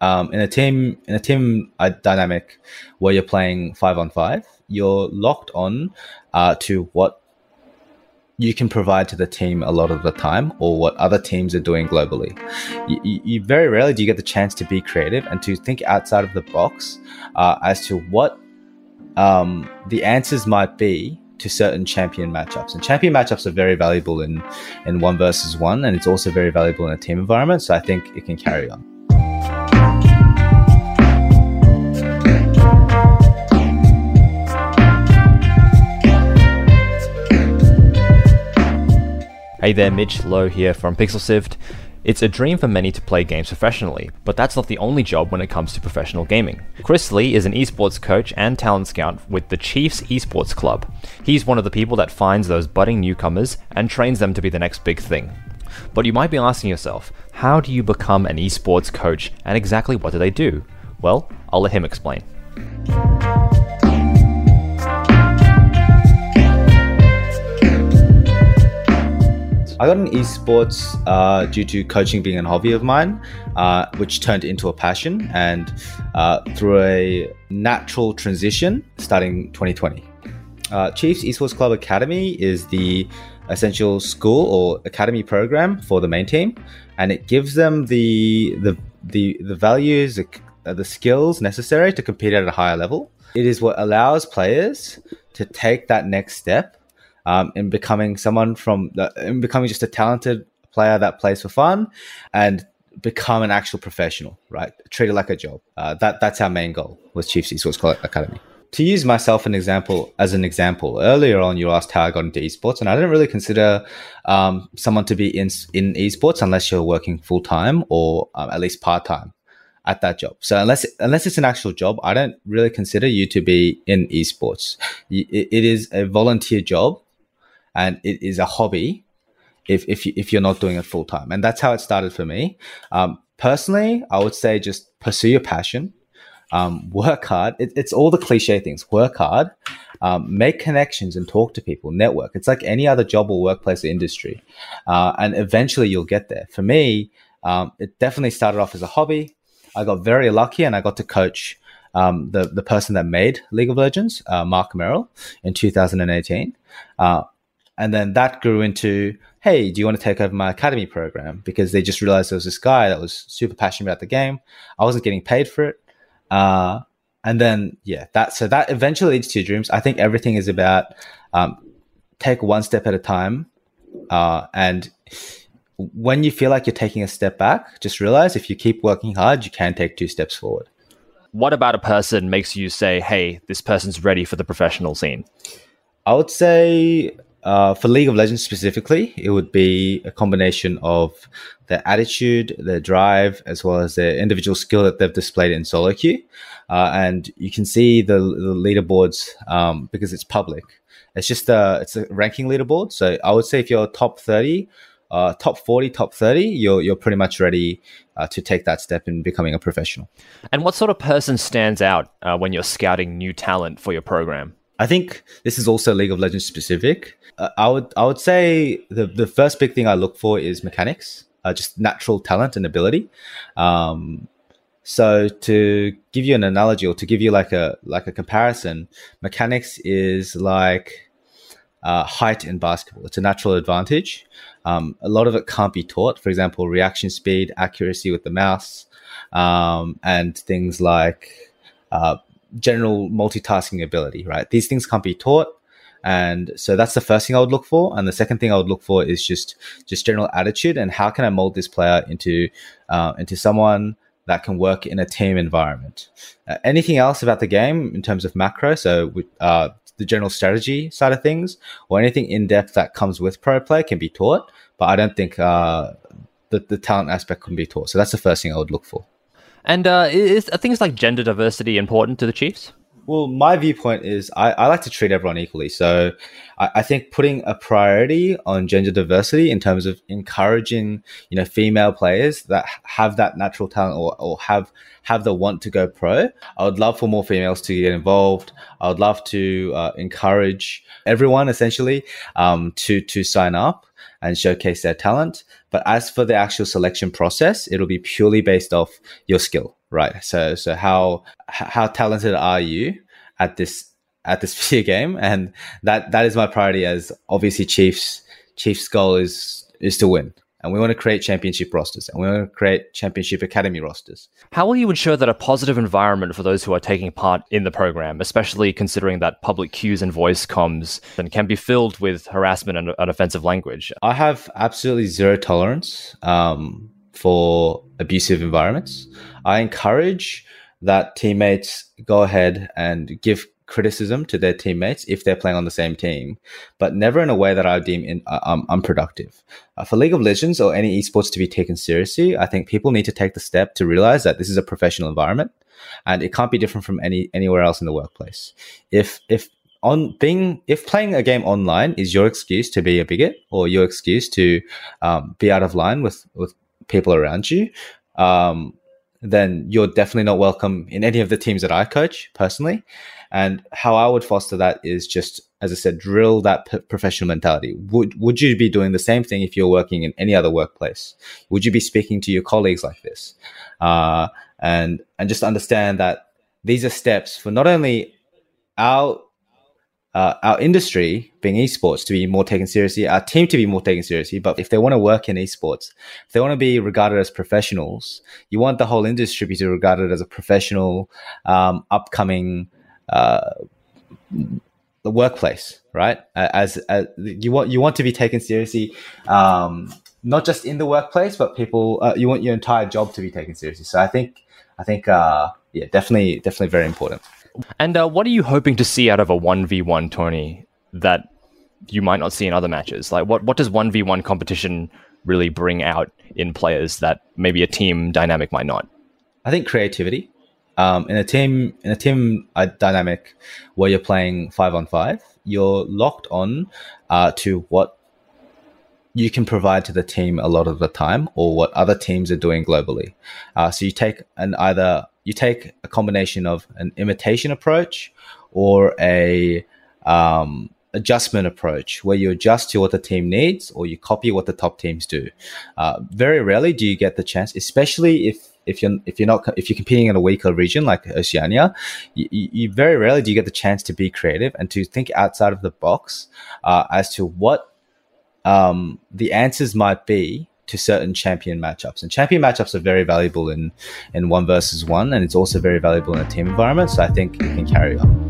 um, in a team in a team uh, dynamic where you're playing five on five, you're locked on uh, to what you can provide to the team a lot of the time or what other teams are doing globally. You, you, very rarely do you get the chance to be creative and to think outside of the box uh, as to what um, the answers might be to certain champion matchups. And champion matchups are very valuable in, in one versus one, and it's also very valuable in a team environment. So I think it can carry on. Hey there, Mitch Loh here from PixelSift. It's a dream for many to play games professionally, but that's not the only job when it comes to professional gaming. Chris Lee is an esports coach and talent scout with the Chiefs Esports Club. He's one of the people that finds those budding newcomers and trains them to be the next big thing. But you might be asking yourself, how do you become an esports coach and exactly what do they do? Well, I'll let him explain. I got an esports uh, due to coaching being a hobby of mine, uh, which turned into a passion, and uh, through a natural transition starting 2020. Uh, Chiefs Esports Club Academy is the essential school or academy program for the main team, and it gives them the the the, the values, the, the skills necessary to compete at a higher level. It is what allows players to take that next step um, in becoming someone from the, in becoming just a talented player that plays for fun and become an actual professional, right? Treat it like a job. Uh, that that's our main goal with Chiefs Esports Academy. To use myself an example as an example, earlier on you asked how I got into esports, and I didn't really consider um, someone to be in in esports unless you're working full time or um, at least part time at that job. So unless unless it's an actual job, I don't really consider you to be in esports. it, it is a volunteer job and it is a hobby if if, you, if you're not doing it full time. And that's how it started for me. Um, personally, I would say just pursue your passion, um, work hard. It, it's all the cliche things. Work hard, um, make connections, and talk to people. Network. It's like any other job or workplace or industry, uh, and eventually you'll get there. For me, um, it definitely started off as a hobby. I got very lucky, and I got to coach. Um, the the person that made League of Legends, uh, Marc Merrill, in 2018. Uh, and then that grew into, hey, do you want to take over my academy program? Because they just realized there was this guy that was super passionate about the game. I wasn't getting paid for it. Uh, and then, yeah, that, so that eventually leads to dreams. I think everything is about um, take one step at a time. Uh, and when you feel like you're taking a step back, just realize if you keep working hard, you can take two steps forward. What about a person makes you say, hey, this person's ready for the professional scene? I would say uh, for League of Legends specifically, it would be a combination of their attitude, their drive, as well as their individual skill that they've displayed in solo queue. Uh, and you can see the, the leaderboards um, because it's public. It's just a it's a ranking leaderboard. So I would say if you're top thirty, uh, top forty, top thirty, you're you're pretty much ready uh, to take that step in becoming a professional. And what sort of person stands out uh, when you're scouting new talent for your program? I think this is also League of Legends specific. Uh, I would I would say the the first big thing I look for is mechanics, uh, just natural talent and ability. Um, so to give you an analogy or to give you like a like a comparison, mechanics is like uh, height in basketball. It's a natural advantage. Um, a lot of it can't be taught. For example, reaction speed, accuracy with the mouse, um, and things like uh, general multitasking ability, right? These things can't be taught. And so that's the first thing I would look for. And the second thing I would look for is just just general attitude and how can I mold this player into uh, into someone that can work in a team environment. Uh, anything else about the game in terms of macro, so uh, the general strategy side of things, or anything in depth that comes with pro play can be taught. But I don't think uh, the, the talent aspect can be taught. So that's the first thing I would look for. And uh, is are things like gender diversity important to the Chiefs? Well, my viewpoint is I, I like to treat everyone equally. So I, I, think putting a priority on gender diversity in terms of encouraging, you know, female players that have that natural talent or, or have have the want to go pro. I would love for more females to get involved. I would love to uh, encourage everyone essentially um, to to sign up and showcase their talent. But as for the actual selection process, it'll be purely based off your skill. right? So so how how talented are you at this at this video game? And that that is my priority as obviously Chiefs Chiefs goal is is to win. And we want to create championship rosters and we want to create championship academy rosters. How will you ensure that a positive environment for those who are taking part in the program, especially considering that public queues and voice comms and can be filled with harassment and, and offensive language? I have absolutely zero tolerance um, for abusive environments. I encourage that teammates go ahead and give criticism to their teammates if they're playing on the same team, but never in a way that I deem in, uh, um, unproductive. Uh, for League of Legends or any esports to be taken seriously, I think people need to take the step to realize that this is a professional environment and it can't be different from any anywhere else in the workplace. If if on being if playing a game online is your excuse to be a bigot or your excuse to um, be out of line with with people around you, um, then you're definitely not welcome in any of the teams that I coach personally. And how I would foster that is just, as I said, drill that p- professional mentality. Would would you be doing the same thing if you're working in any other workplace? Would you be speaking to your colleagues like this? Uh, and and just understand that these are steps for not only our uh, our industry being esports to be more taken seriously, our team to be more taken seriously. But if they want to work in esports, if they want to be regarded as professionals, you want the whole industry to be regarded as a professional, um, upcoming uh, the workplace, right? As, as you want you want to be taken seriously, um, not just in the workplace, but people. Uh, you want your entire job to be taken seriously. So I think I think uh, yeah, definitely definitely very important. And uh, what are you hoping to see out of a 1v1 Tony that you might not see in other matches? Like, what, what does 1v1 competition really bring out in players that maybe a team dynamic might not? I think creativity. Um, in a team in a team uh, dynamic where you're playing five on five, you're locked on uh, to what you can provide to the team a lot of the time, or what other teams are doing globally. Uh, so you take an either you take a combination of an imitation approach or a um, adjustment approach where you adjust to what the team needs or you copy what the top teams do. Uh, very rarely do you get the chance, especially if if you're if you're not if you're competing in a weaker region like Oceania, you, you very rarely do you get the chance to be creative and to think outside of the box uh, as to what um, the answers might be to certain champion matchups. And champion matchups are very valuable in in one versus one, and it's also very valuable in a team environment. So I think it can carry on.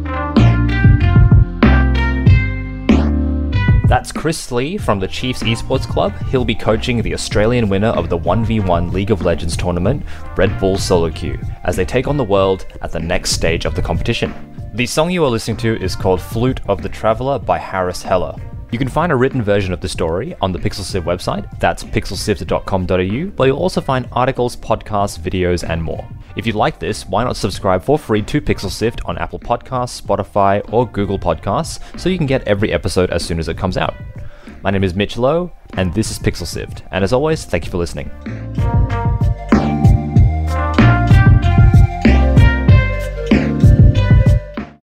That's Chris Lee from the Chiefs Esports Club. He'll be coaching the Australian winner of the 1v1 League of Legends tournament, Red Bull Solo Q, as they take on the world at the next stage of the competition. The song you are listening to is called Flute of the Traveler by Harris Heller. You can find a written version of the story on the PixelSift website, that's pixelsift.com.au, where you'll also find articles, podcasts, videos, and more. If you like this, why not subscribe for free to PixelSift on Apple Podcasts, Spotify, or Google Podcasts so you can get every episode as soon as it comes out. My name is Mitch Loh, and this is PixelSift, and as always, thank you for listening.